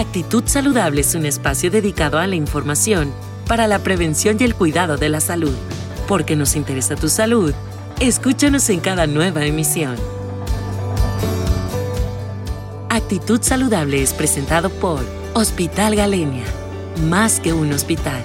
Actitud Saludable es un espacio dedicado a la información para la prevención y el cuidado de la salud. Porque nos interesa tu salud, escúchanos en cada nueva emisión. Actitud Saludable es presentado por Hospital Galenia, más que un hospital.